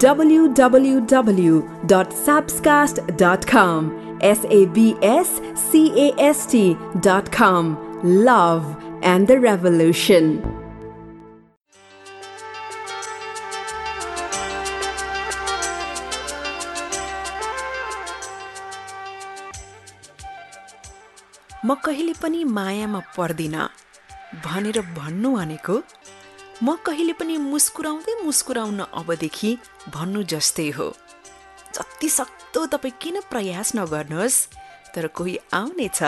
www.sabscast.com. S A B S C A S T.com. Love and the Revolution. म कहिले पनि मायामा पर्दिनँ भनेर भन्नु भनेको म कहिले पनि मुस्कुराउँदै मुस्कुराउन अबदेखि भन्नु जस्तै हो। जति सक्दो तपाईँ किन प्रयास नगर्नुहोस् तर कोही आउनेछ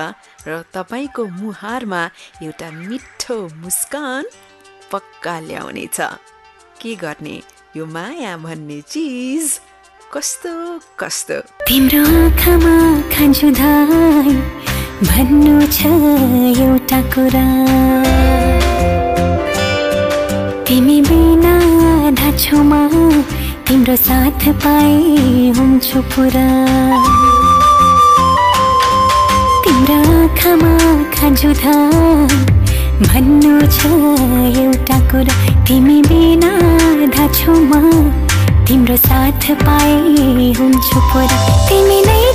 र तपाईँको मुहारमा एउटा मिठो मुस्कान पक्का ल्याउनेछ। के गर्ने यो माया भन्ने चिज कस्तो कस्तो? तिम्रो आँखामा खान्छु धाई भन्नु छ एउटा कुरा। तिमी बिना धाछोमा तिम्रो साथ पाए हुन्छु पुरा। तिम्रो आँखामा धाई भन्नु छ एउटा कुरा। तिमी बिना धाछोमा तिम्रो साथ पाए हुन्छु पुरा। तिमी नै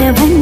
내 분명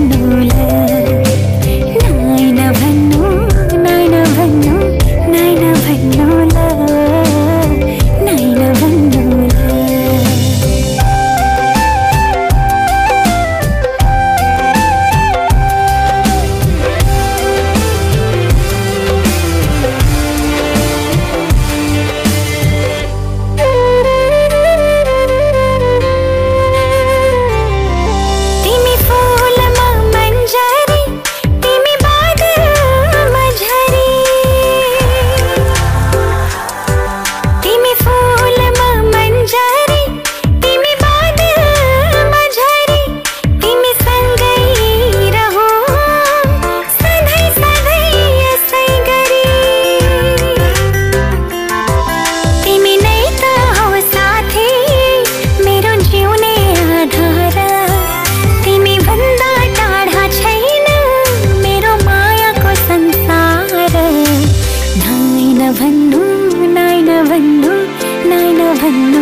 and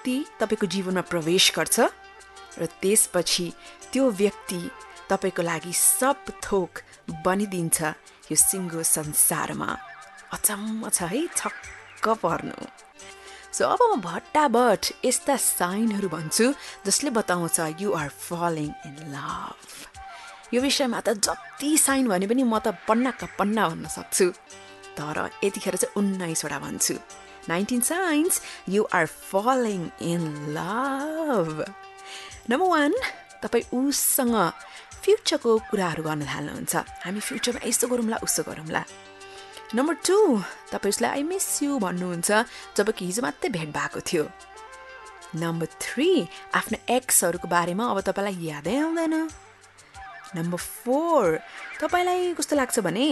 व्यक्ति तपाईँको जीवनमा प्रवेश गर्छ र त्यसपछि त्यो व्यक्ति तपाईँको लागि सब थोक बनिदिन्छ यो सिङ्गो संसारमा। अचम्म छ है छक्क पर्नु। सो अब म भट्टाभट यस्ता साइनहरू भन्छु जसले बताउँछ you are falling in love यो विषयमा त जति साइन भने पनि म त पन्नाका पन्ना भन्न सक्छु। तर यतिखेर चाहिँ उन्नाइसवटा भन्छु। Nineteen signs you are falling in love number one तपाईँ उसँग फ्युचरको कुराहरू गर्न थाल्नुहुन्छ। हामी फ्युचरमा यस्तो गरौँला उसो गरौँला। नम्बर टू तपाईँ उसलाई आई मिस यु भन्नुहुन्छ जब कि हिजो मात्रै भेट भएको थियो। नम्बर थ्री आफ्नो एक्सहरूको बारेमा अब तपाईँलाई यादै आउँदैन। नम्बर फोर तपाईँलाई कस्तो लाग्छ भने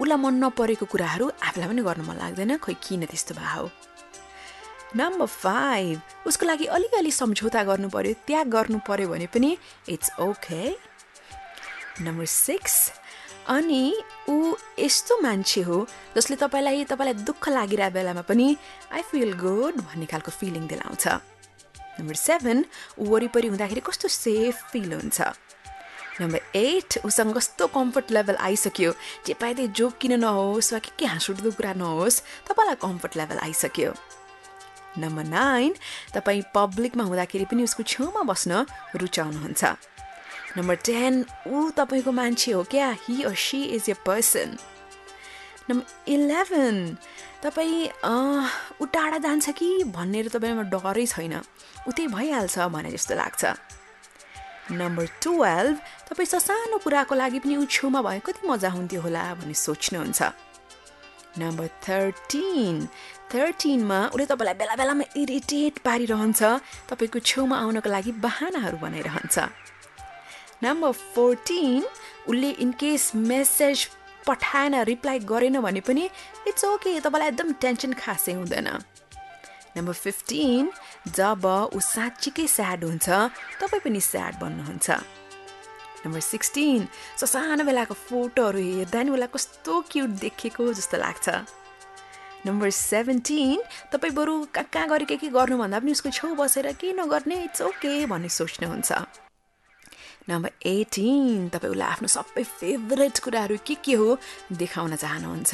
उसलाई मन नपरेको कुराहरू आफूलाई पनि गर्न मन लाग्दैन। खोइ किन त्यस्तो भए हो नम्बर फाइभ उसको लागि अलिअलि सम्झौता गर्नु पर्यो त्याग गर्नु पर्यो भने पनि इट्स ओके नम्बर सिक्स अनि ऊ यस्तो मान्छे हो जसले तपाईँलाई तपाईँलाई दुःख लागिरहेको बेलामा पनि आई फिल गुड भन्ने खालको फिलिङ दिलाउँछ। नम्बर सेभेन ऊ वरिपरि हुँदाखेरि कस्तो सेफ फिल हुन्छ। नम्बर एट उसँग कस्तो कम्फर्ट लेभल आइसक्यो? जे त्यही जोक किन नहोस् वा के के हाँस उठ्दो कुरा नहोस् तपाईँलाई कम्फर्ट लेभल आइसक्यो। नम्बर नाइन तपाईँ पब्लिकमा हुँदाखेरि पनि उसको छेउमा बस्न रुचाउनुहुन्छ। नम्बर टेन ऊ तपाईँको मान्छे हो क्या? He or she is a person number eleven तपाईँ ऊ टाढा जान्छ कि? भनेर तपाईँमा डरै छैन। त्यही भइहाल्छ भने जस्तो लाग्छ। नम्बर टुवेल्भ तपाईँ ससानो कुराको लागि पनि ऊ छेउमा भए कति मजा हुन्थ्यो होला भन्ने सोच्नुहुन्छ। नम्बर थर्टिन थर्टिनमा उसले तपाईँलाई बेला बेलामा इरिटेट पारिरहन्छ। तपाईँको छेउमा आउनको लागि बहानाहरू बनाइरहन्छ। नम्बर फोर्टिन उसले इनकेस मेसेज पठाएन रिप्लाई गरेन भने पनि इट्स ओके तपाईँलाई एकदम टेन्सन खासै हुँदैन। नम्बर फिफ्टिन जब ऊ साँच्चीकै स्याड हुन्छ तपाईँ पनि स्याड बन्नुहुन्छ। नम्बर सिक्सटिन ससानो बेलाको फोटोहरू हेर्दा नि उसलाई कस्तो क्युट देखेको जस्तो लाग्छ। नम्बर सेभेन्टिन तपाईँ बरु कहाँ कहाँ गरे के के गर्नुभन्दा पनि उसको छेउ बसेर के नगर्ने इट्स ओके भन्ने सोच्नुहुन्छ। नम्बर एटिन तपाईँ उसलाई आफ्नो सबै फेभरेट कुराहरू के के हो देखाउन चाहनुहुन्छ।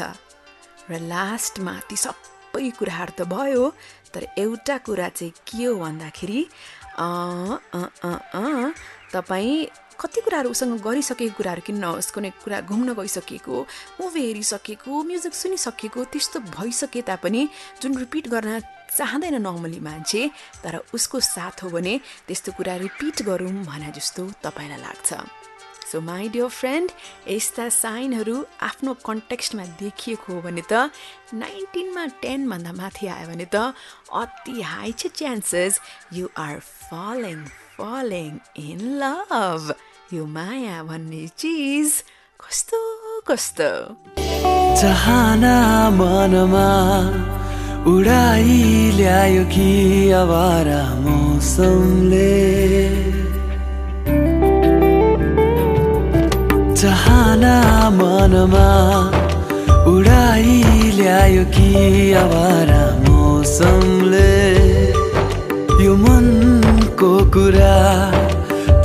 र लास्टमा ती सबै कुराहरू त भयो तर एउटा कुरा चाहिँ के हो भन्दाखेरि तपाईँ कति कुराहरू उसँग गरिसकेको कुराहरू किन नहोस् कुनै कुरा घुम्न गइसकेको मुभी हेरिसकेको म्युजिक सुनिसकेको त्यस्तो भइसके तापनि जुन रिपिट गर्न चाहँदैन नर्मली मान्छे तर उसको साथ हो भने त्यस्तो कुरा रिपिट गरौँ भने जस्तो तपाईँलाई लाग्छ। सो माई डियर फ्रेन्ड यस्ता साइनहरू आफ्नो कन्टेक्स्टमा देखिएको हो भने त नाइन्टिनमा टेनभन्दा माथि आयो भने त अति हाई छ chances you are falling falling in love यो माया भन्ने चिज कस्तो कस्तो? चाहना मनमा उडाइ ल्यायो कि आवारा मौसमले। चाहना मनमा उडाइ ल्यायो कि आवारा मौसमले। यो मनको कुरा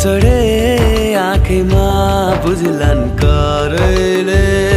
चढे आँखैमा बुझलन करैले।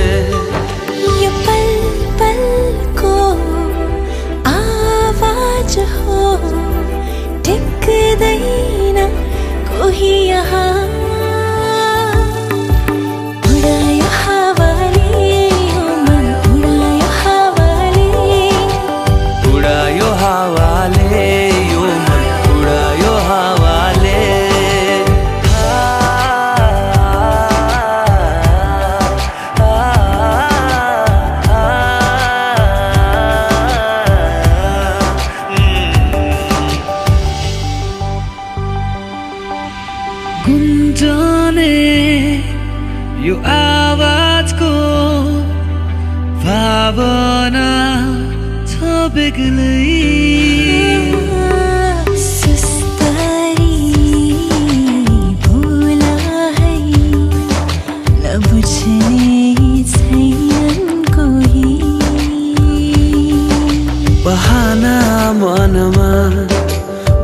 बहाना मनमा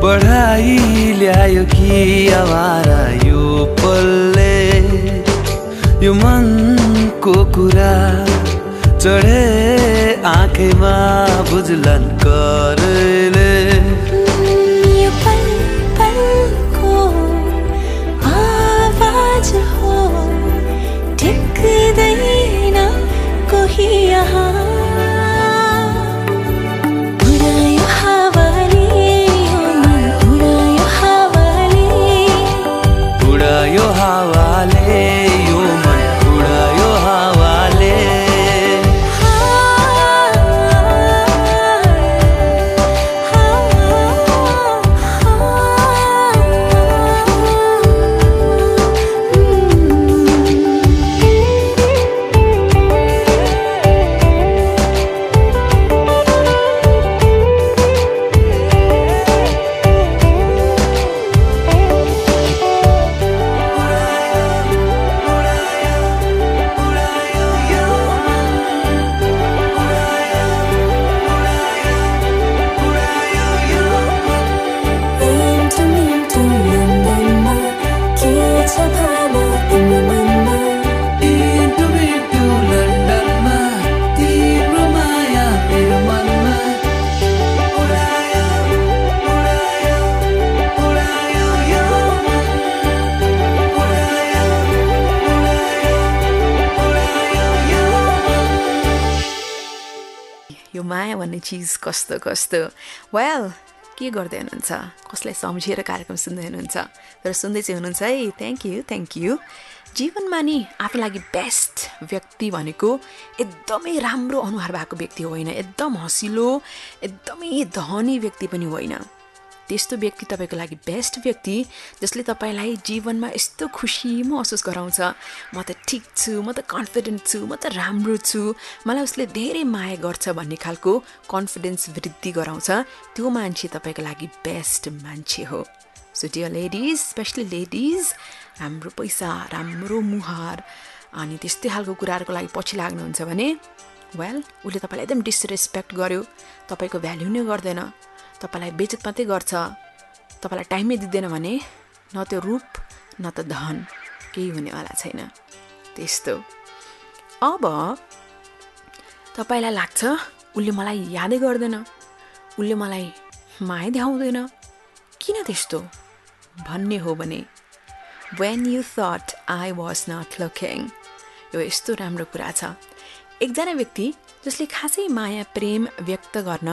बढाइ ल्यायो कि आवारा यो पल्ले। यो मनको कुरा चढे आँखैमा बुझलन करले। आवाज हो टिक्दैन कोही भन्ने कस्तो कस्तो? वेल के गर्दै हुनुहुन्छ? कसलाई सम्झेर कार्यक्रम सुन्दै हुनुहुन्छ? तर सुन्दै चाहिँ हुनुहुन्छ है। थ्याङ्क यू थ्याङ्क यू जीवनमा नि आफ्नो लागि बेस्ट व्यक्ति भनेको एकदमै राम्रो अनुहार भएको व्यक्ति होइन। एकदम हँसिलो एकदमै धनी व्यक्ति पनि होइन। त्यस्तो व्यक्ति तपाईँको लागि बेस्ट व्यक्ति जसले तपाईँलाई जीवनमा यस्तो खुसी महसुस गराउँछ। म त ठिक छु म त कन्फिडेन्ट छु म त राम्रो छु। मलाई उसले धेरै माया गर्छ भन्ने खालको कन्फिडेन्स वृद्धि गराउँछ। त्यो मान्छे तपाईँको लागि बेस्ट मान्छे हो। So dear ladies specially ladies राम्रो पैसा राम्रो मुहार अनि त्यस्तै खालको कुराहरूको लागि पछि लाग्नुहुन्छ भने वेल उसले तपाईँलाई एकदम डिसरेस्पेक्ट गर्यो। तपाईँको भ्याल्यु नै गर्दैन। तपाईँलाई बेचत मात्रै गर्छ। तपाईँलाई टाइमै दिँदैन भने न त्यो रूप न त धन केही हुनेवाला छैन। त्यस्तो। अब तपाईँलाई लाग्छ उसले मलाई यादै गर्दैन। उसले मलाई माया देखाउँदैन। किन त्यस्तो? भन्ने हो भने when you thought I was not looking यो यस्तो राम्रो कुरा छ। एकजना व्यक्ति जसले खासै माया प्रेम व्यक्त गर्न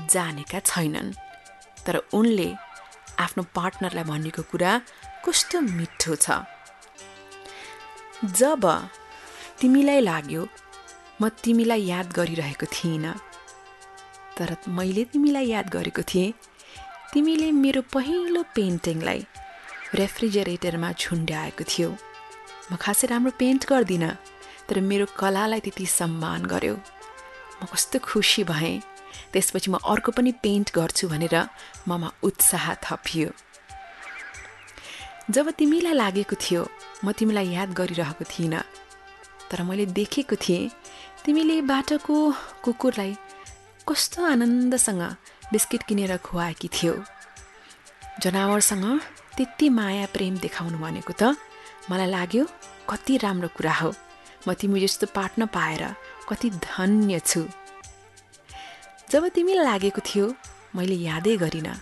जानेका छैनन्। तर उनले आफ्नो पार्टनरलाई भनेको कुरा कस्तो मिठो छ। जब तिमीलाई लाग्यो म तिमीलाई याद गरिरहेको थिइनँ। तर मैले तिमीलाई याद गरेको थिएँ तिमीले मेरो पहिलो पेन्टिङलाई रेफ्रिजरेटरमा झुन्ड्याएको थियो। म खासै राम्रो पेन्ट गर्दिनँ तर मेरो कलालाई त्यति सम्मान गर्यो। म कस्तो खुसी भएँ। त्यसपछि म अर्को पनि पेन्ट गर्छु भनेर ममा उत्साह थपियो। जब तिमीलाई लागेको थियो म तिमीलाई याद गरिरहेको थिइनँ। तर मैले देखेको थिएँ तिमीले बाटोको कुकुरलाई कस्तो आनन्दसँग बिस्किट किनेर खुवाएकी थियौ। जनावरसँग त्यति माया प्रेम देखाउनु भनेको त मलाई लाग्यो कति राम्रो कुरा हो। म तिमी जस्तो पार्टनर पाएर कति धन्य छु। जब तिमीलाई लागेको थियो मैले यादै गरिनँ।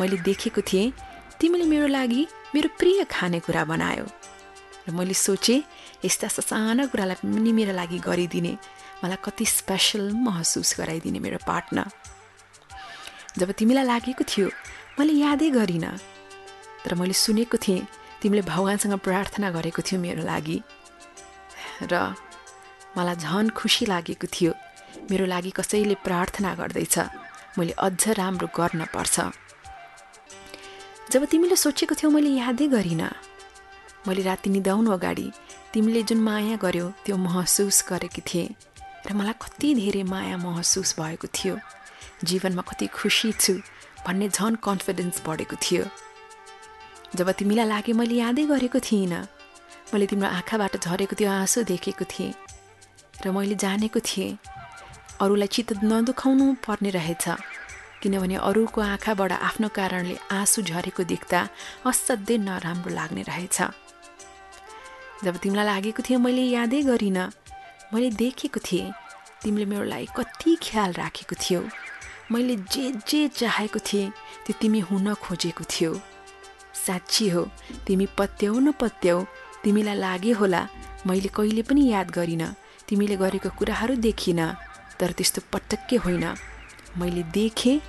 मैले देखेको थिएँ तिमीले मेरो लागि मेरो प्रिय खानेकुरा बनायो। र मैले सोचेँ यस्ता ससाना कुरालाई पनि मेरो लागि गरिदिने मलाई कति स्पेसल महसुस गराइदिने मेरो पार्टनर जब तिमीलाई लागेको थियो मैले यादै गरिनँ। तर मैले सुनेको थिएँ तिमीले भगवान्सँग प्रार्थना गरेको थियो मेरो लागि। र मलाई झन् खुसी लागेको थियो। मेरो लागि कसैले प्रार्थना गर्दैछ। मैले अझ राम्रो गर्न पर्छ। जब तिमीले सोचेको थियौ मैले यादै गरिनँ। मैले राति निदाउनु अगाडि तिमीले जुन माया गर्यो त्यो महसुस गरेकी थिएँ। र मलाई कति धेरै माया महसुस भएको थियो। जीवनमा कति खुसी छु भन्ने झन् कन्फिडेन्स बढेको थियो। जब तिमीलाई लागे मैले यादै गरेको थिइनँ मैले तिम्रो आँखाबाट झरेको त्यो आँसु देखेको थिएँ। र मैले जानेको थिएँ अरूलाई चित्त नदुखाउनु पर्ने रहेछ। किनभने अरूको आँखाबाट आफ्नो कारणले आँसु झरेको देख्दा असाध्यै नराम्रो लाग्ने रहेछ। जब तिमीलाई लागेको थियो मैले यादै गरिनँ मैले देखेको थिएँ तिमीले मेरो लागि कति ख्याल राखेको थियौ। मैले जे जे चाहेको थिएँ त्यो तिमी हुन खोजेको थियौ। साँच्ची हो तिमी पत्याउ न पत्याउ तिमीलाई लागे होला मैले कहिले पनि याद गरिनँ तिमीले गरेको कुराहरू देखिनँ। तर त्यस्तो पटक्कै होइन। मैले देखेँ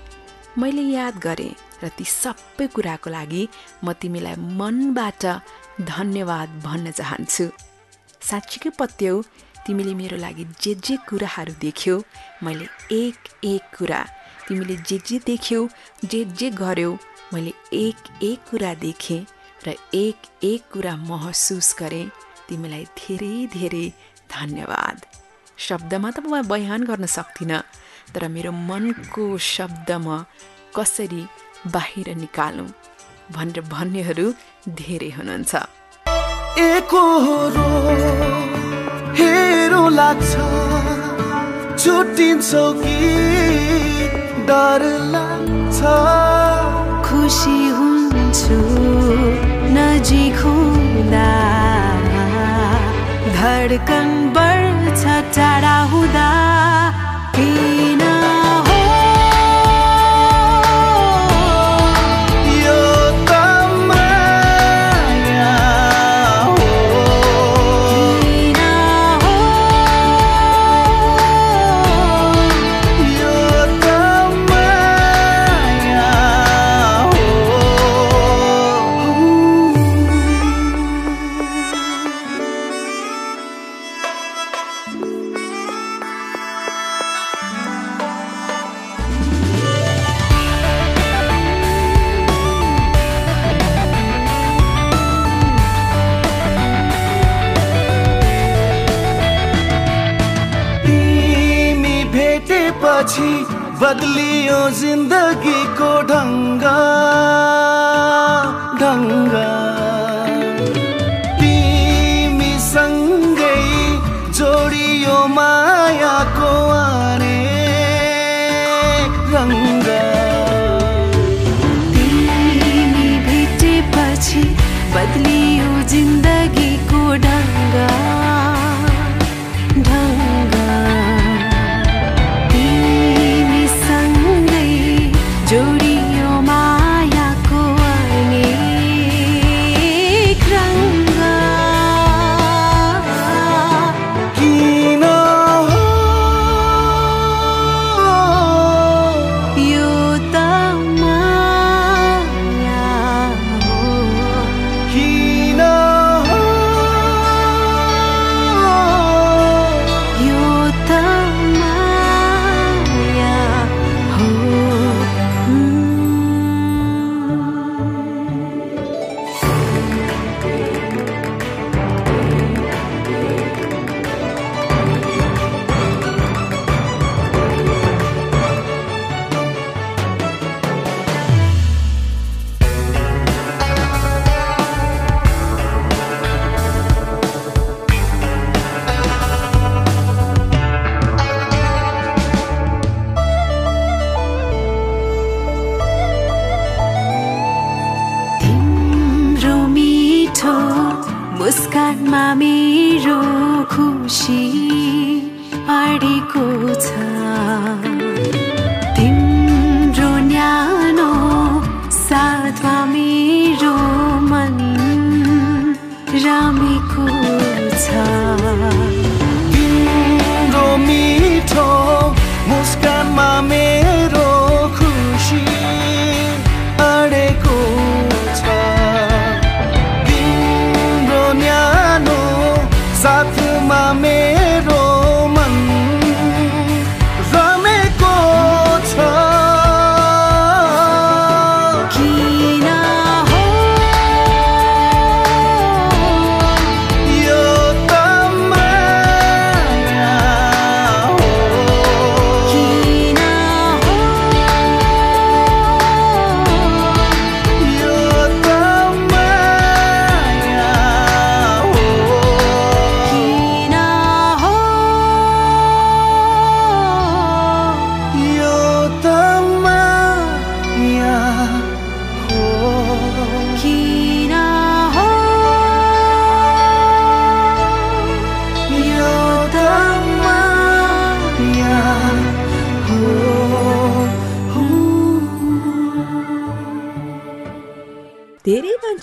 मैले याद गरेँ र ती सबै कुराको लागि म तिमीलाई मनबाट धन्यवाद भन्न चाहन्छु। साँच्चीकै पत्याउ तिमीले मेरो लागि जे जे कुराहरू देख्यौ मैले एक एक कुरा तिमीले जे जे देख्यौ जे जे गर्यौ मैले एक एक कुरा देखेँ र एक एक कुरा महसुस गरेँ। तिमीलाई धेरै धेरै धन्यवाद। शब्दमा त म बयान गर्न सक्दिनँ तर मेरो मनको शब्द म कसरी बाहिर निकालौँ भनेर भन्नेहरू धेरै हुनुहुन्छ। एकहोरो हेरो लाग्छ छुट्टिन्छौ कि डर लाग्छ। खुसी हुन्छु नजिक हुँदा धडकन बढ्छ टाढा हुँदा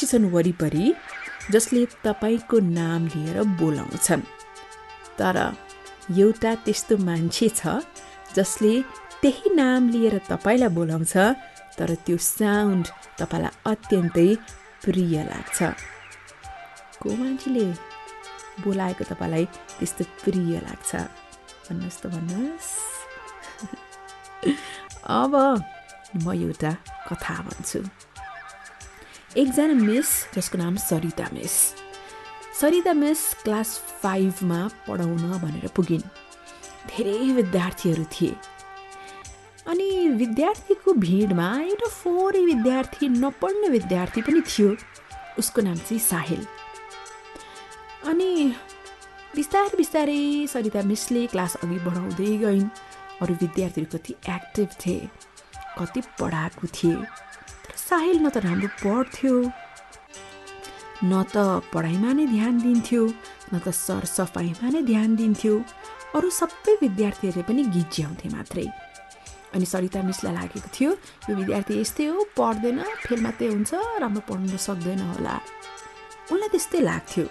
छन् वरिपरि जसले तपाईँको नाम लिएर बोलाउँछन्। तर एउटा त्यस्तो मान्छे छ जसले त्यही नाम लिएर तपाईँलाई बोलाउँछ तर त्यो साउन्ड तपाईँलाई अत्यन्तै प्रिय लाग्छ। को मान्छेले बोलाएको तपाईँलाई त्यस्तो प्रिय लाग्छ। भन्नुहोस् त भन्नुहोस्। अब म एउटा कथा भन्छु। एकजना मिस जसको नाम Sarita miss. Sarita miss class फाइभमा पढाउन भनेर पुगिन्। धेरै विद्यार्थीहरू थिए। अनि विद्यार्थीको भिडमा एउटा फोहोरी विद्यार्थी नपढ्ने विद्यार्थी पनि थियो। उसको नाम चाहिँ साहिल। अनि बिस्तारै बिस्तारै सरिता मिसले क्लास अघि बढाउँदै गइन्। अरू विद्यार्थीहरू कति एक्टिभ थिए कति पढाएको थिए। साहिल न त राम्रो पढ्थ्यो। न त पढाइमा नै ध्यान दिन्थ्यो न त सरसफाइमा नै ध्यान दिन्थ्यो। अरू सबै विद्यार्थीहरूले पनि गिज्याउँथे मात्रै। अनि सरिता मिसलाई लागेको थियो यो विद्यार्थी यस्तै हो पढ्दैन फेल मात्रै हुन्छ राम्रो पढ्नु सक्दैन होला। उनलाई त्यस्तै लाग्थ्यो।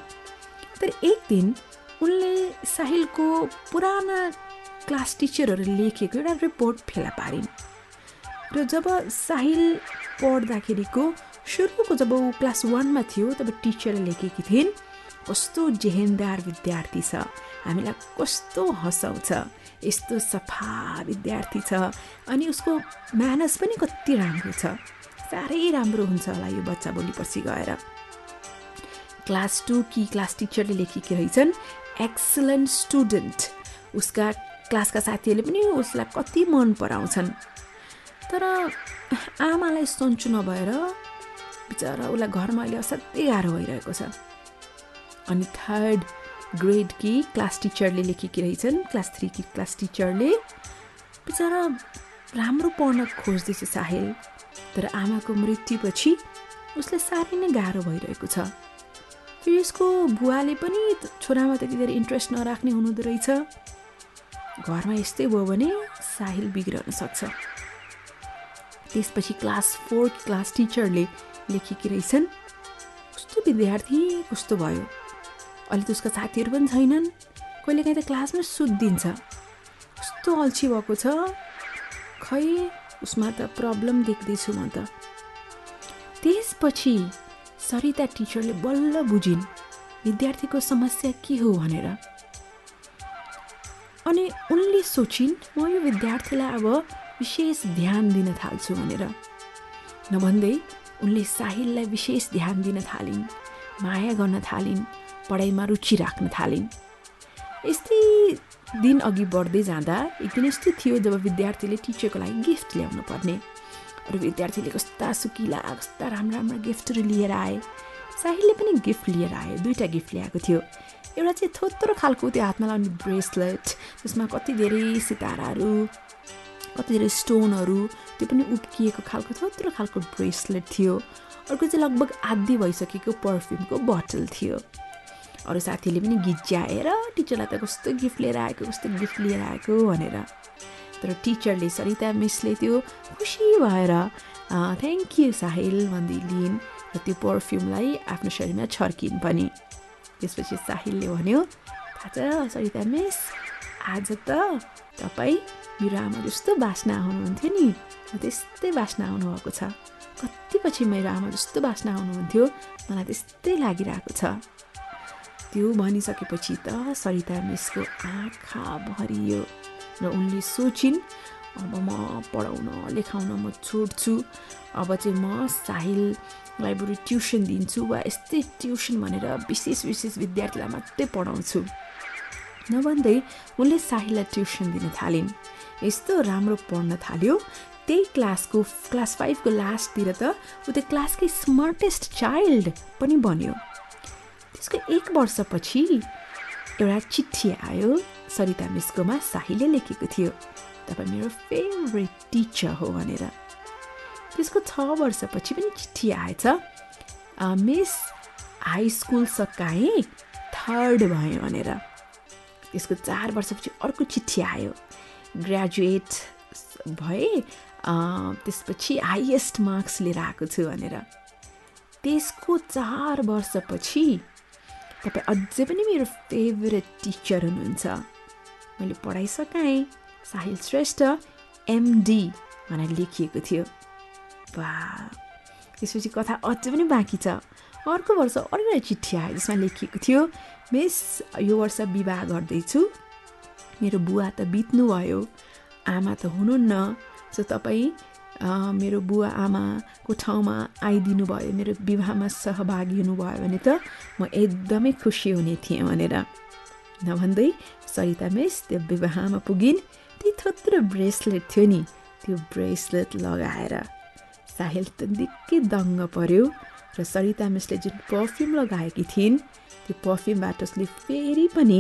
तर एक दिन उनले साहिलको पुराना क्लास टिचरहरू लेखेको एउटा रिपोर्ट फेला पारिन्। र जब साहिल पढ्दाखेरिको सुरुको जब ऊ क्लास वानमा थियो तब टिचरले लेखेकी थिइन् कस्तो जेहेन्दार विद्यार्थी छ हामीलाई कस्तो हँसाउँछ यस्तो सफा विद्यार्थी छ अनि उसको म्यानस पनि कति राम्रो छ साह्रै राम्रो हुन्छ होला यो बच्चा भोलि पर्सि गएर। क्लास टू कि क्लास टिचरले लेखेकी रहेछन् एक्सलेन्ट स्टुडेन्ट। उसका क्लासका साथीहरूले पनि उसलाई कति मन पराउँछन्। तर आमालाई सन्चो नभएर बिचरा उसलाई घरमा अहिले असाध्यै गाह्रो भइरहेको छ। अनि थर्ड ग्रेडकी क्लास टिचरले लेखेकी रहेछन्। क्लास थ्रीकी क्लास टिचरले बिचरा राम्रो पढ्न खोज्दैछ साहिल। तर आमाको मृत्युपछि उसलाई साह्रै नै गाह्रो भइरहेको छ। फेरि यसको बुवाले पनि छोरामा त्यति धेरै इन्ट्रेस्ट नराख्ने हुनुहुँदो रहेछ। घरमा यस्तै भयो भने साहिल बिग्रन सक्छ। त्यसपछि क्लास फोर क्लास टिचरले लेखेकी रहेछन्। कस्तो विद्यार्थी कस्तो भयो? अहिले त उसका साथीहरू पनि छैनन्। कहिलेकाहीँ त क्लासमै सुत्दिन्छ। कस्तो अल्छी भएको छ। खै उसमा त प्रब्लम देख्दैछु म त। त्यसपछि सरिता टिचरले बल्ल बुझिन् विद्यार्थीको समस्या के हो? भनेर। अनि उनले सोचिन् म यो विद्यार्थीलाई अब विशेष ध्यान दिन थाल्छु भनेर। नभन्दै उनले साहिललाई विशेष ध्यान दिन थालिन् माया गर्न थालिन् पढाइमा रुचि राख्न थालिन्। यस्तै दिन अघि बढ्दै जाँदा एक दिन यस्तो थियो जब विद्यार्थीले टिचरको लागि गिफ्ट ल्याउनु पर्ने। अरू विद्यार्थीले कस्ता सुकिला कस्ता राम्रा राम्रा गिफ्टहरू लिएर आए। साहिलले पनि गिफ्ट लिएर आयो दुईवटा गिफ्ट ल्याएको थियो। एउटा चाहिँ थोत्रो खालको त्यो हातमा लाउने ब्रेसलेट त्यसमा कति धेरै सिताराहरू कति धेरै स्टोनहरू त्यो पनि उब्किएको खालको थोत्रो खालको ब्रेसलेट थियो। अर्को चाहिँ लगभग आधी भइसकेको पर्फ्युमको बोतल थियो। अरू साथीहरूले पनि गिज्याएर टिचरलाई त कस्तो गिफ्ट लिएर आएको कस्तो गिफ्ट लिएर आएको भनेर। तर टिचरले सरिता मिसले त्यो खुसी भएर थ्याङ्क यू साहिल भन्दै लिइन् र त्यो पर्फ्युमलाई आफ्नो शरीरमा छर्किन् पनि। त्यसपछि साहिलले भन्यो थाहा छ सरिता मिस आज त तपाईँ मेरो आमा जस्तो बास्ना आउनुहुन्थ्यो नि। म त्यस्तै बास्ना आउनुभएको छ। कति पछि मेरो आमा जस्तो बास्ना आउनुहुन्थ्यो मलाई त्यस्तै लागिरहेको छ। त्यो भनिसकेपछि त सरिता मिसको आँखा भरियो र उनले सोचिन् अब म पढाउन लेखाउन म छोड्छु। अब चाहिँ म साहिललाई बरु ट्युसन दिन्छु वा यस्तै ट्युसन भनेर विशेष विशेष विद्यार्थीलाई मात्रै पढाउँछु। नभन्दै उनले साहिललाई ट्युसन दिन थालिन्। यस्तो राम्रो पढ्न थाल्यो। त्यही क्लासको क्लास फाइभको लास्टतिर त ऊ त्यो क्लासकै स्मार्टेस्ट चाइल्ड पनि बन्यो। त्यसको एक वर्षपछि एउटा चिठी आयो सरिता मिसकोमा साहीले लेखेको थियो। तपाईँ मेरो फेभरेट टिचर हो भनेर। त्यसको छ वर्षपछि पनि चिठी आएछ। "अ, मिस हाई स्कुल सकाएँ थर्ड भयो भनेर। त्यसको चार वर्षपछि अर्को चिठी आयो। ग्रेजुएट भए त्यसपछि हाइएस्ट मार्क्स लिएर आएको छु भनेर। त्यसको चार वर्षपछि तपाईँ अझै पनि मेरो फेभरेट टिचर हुनुहुन्छ। मैले पढाइ सकाएँ साहिल श्रेष्ठ एमडी भनेर लेखिएको थियो। वा त्यसपछि कथा अझै पनि बाँकी छ। अर्को वर्ष अर्को चिठी आयो जसमा लेखिएको थियो मिस यो वर्ष विवाह गर्दैछु। मेरो बुवा त बित्नुभयो आमा त हुनुहुन्न। सो तपाईँ मेरो बुवा आमाको ठाउँमा आइदिनु भयो मेरो विवाहमा सहभागी हुनुभयो भने त म एकदमै खुसी हुने थिएँ भनेर। नभन्दै सरिता मिस त्यो विवाहमा पुगिन्। त्यही थोत्रो ब्रेसलेट थियो नि त्यो ब्रेसलेट लगाएर। साहिल त निकै दङ्ग पर्यो र सरिता मिसले जुन पर्फ्युम लगाएकी थिइन् त्यो पर्फ्युमबाट उसले फेरि पनि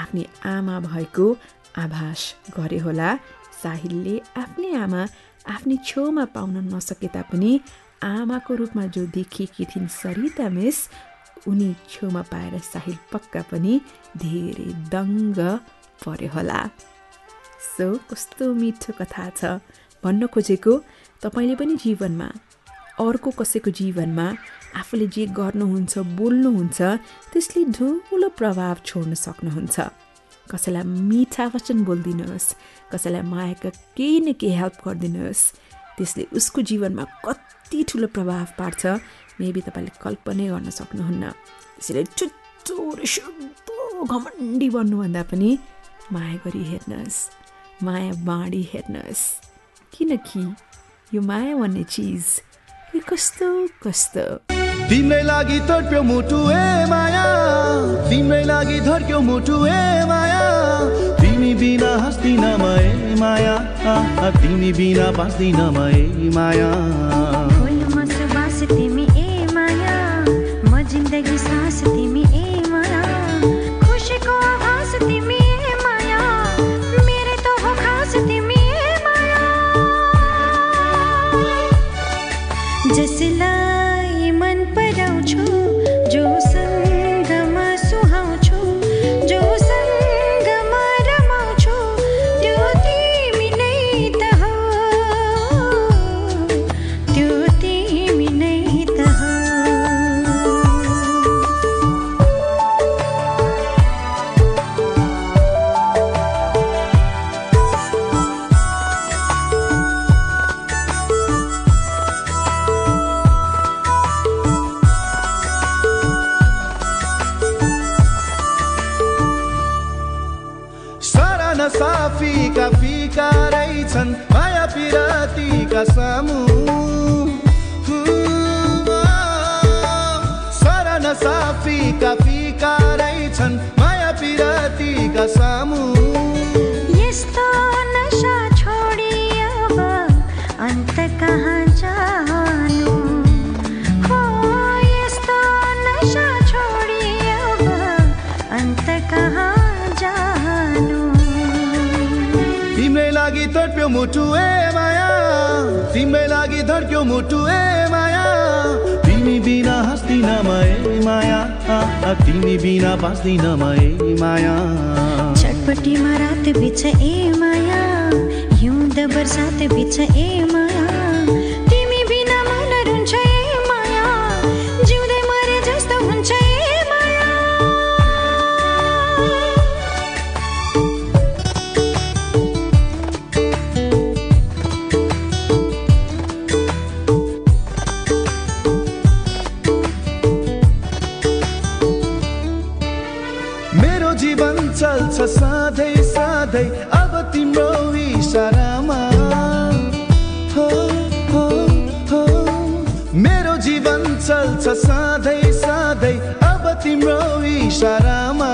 आफ्नै आमा भएको आभास गरे होला। साहिलले आफ्नै आमा आफ्नै छेउमा पाउन नसके तापनि आमाको रूपमा जो देखिएकी थिइन् सरिता मिस उनी छेउमा पाएर साहिल पक्का पनि धेरै दङ्ग पर्यो होला। सो कस्तो मिठो कथा छ। भन्न खोजेको तपाईँले पनि जीवनमा अर्को कसैको जीवनमा आफूले जे गर्नुहुन्छ बोल्नुहुन्छ त्यसले ठुलो प्रभाव छोड्न सक्नुहुन्छ। कसैलाई मिठा वचन बोलिदिनुहोस् कसैलाई मायाका केही न केही हेल्प गरिदिनुहोस् त्यसले उसको जीवनमा कति ठुलो प्रभाव पार्छ मेबी तपाईँले कल्पनै गर्न सक्नुहुन्न। त्यसैले छिट्टो रिसुद्धो घमण्डी बन्नुभन्दा पनि माया गरी हेर्नुहोस् माया बाँडी हेर्नुहोस्। किनकि यो माया भन्ने चिज यो कस्तो कस्तो? तिम्रै लागि तड्प्यो मुटु ए माया। तिम्रै लागि धड्क्यो मुटु ए माया। तिमी बिना हाँस्दिन म ए माया। तिमी बिना बाँच्दिन म ए माया। फिका फिका रहेछन् माया पिरातीका सामु। यस्तो नशा छोडी अब अन्त कहाँ जानु हो यस्तो नशा छोडी अब अन्त कहाँ जानु तिम्रै लागि तडप्यो मुटु ए माया तिम्रै लागि धड्क्यो मुटु ए तिमी बिना बाँच्दिन म माया। रात बिछ ए माया हिउँद बर्सात बिछ ए माया। चल्छ सधैँ सधैँ अब तिम्रो इसारामा। मेरो जीवन चल्छ सधैँ सधैँ अब तिम्रो इसारामा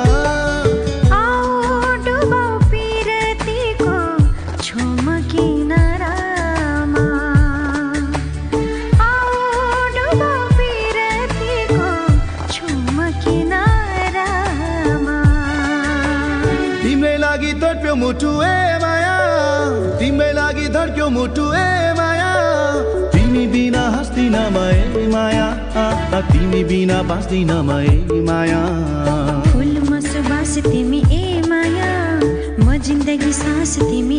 तिमी बिना बाँच्दिन म ए माया। फुलमा सुबास तिमी ए माया। म जिन्दगी सास तिमी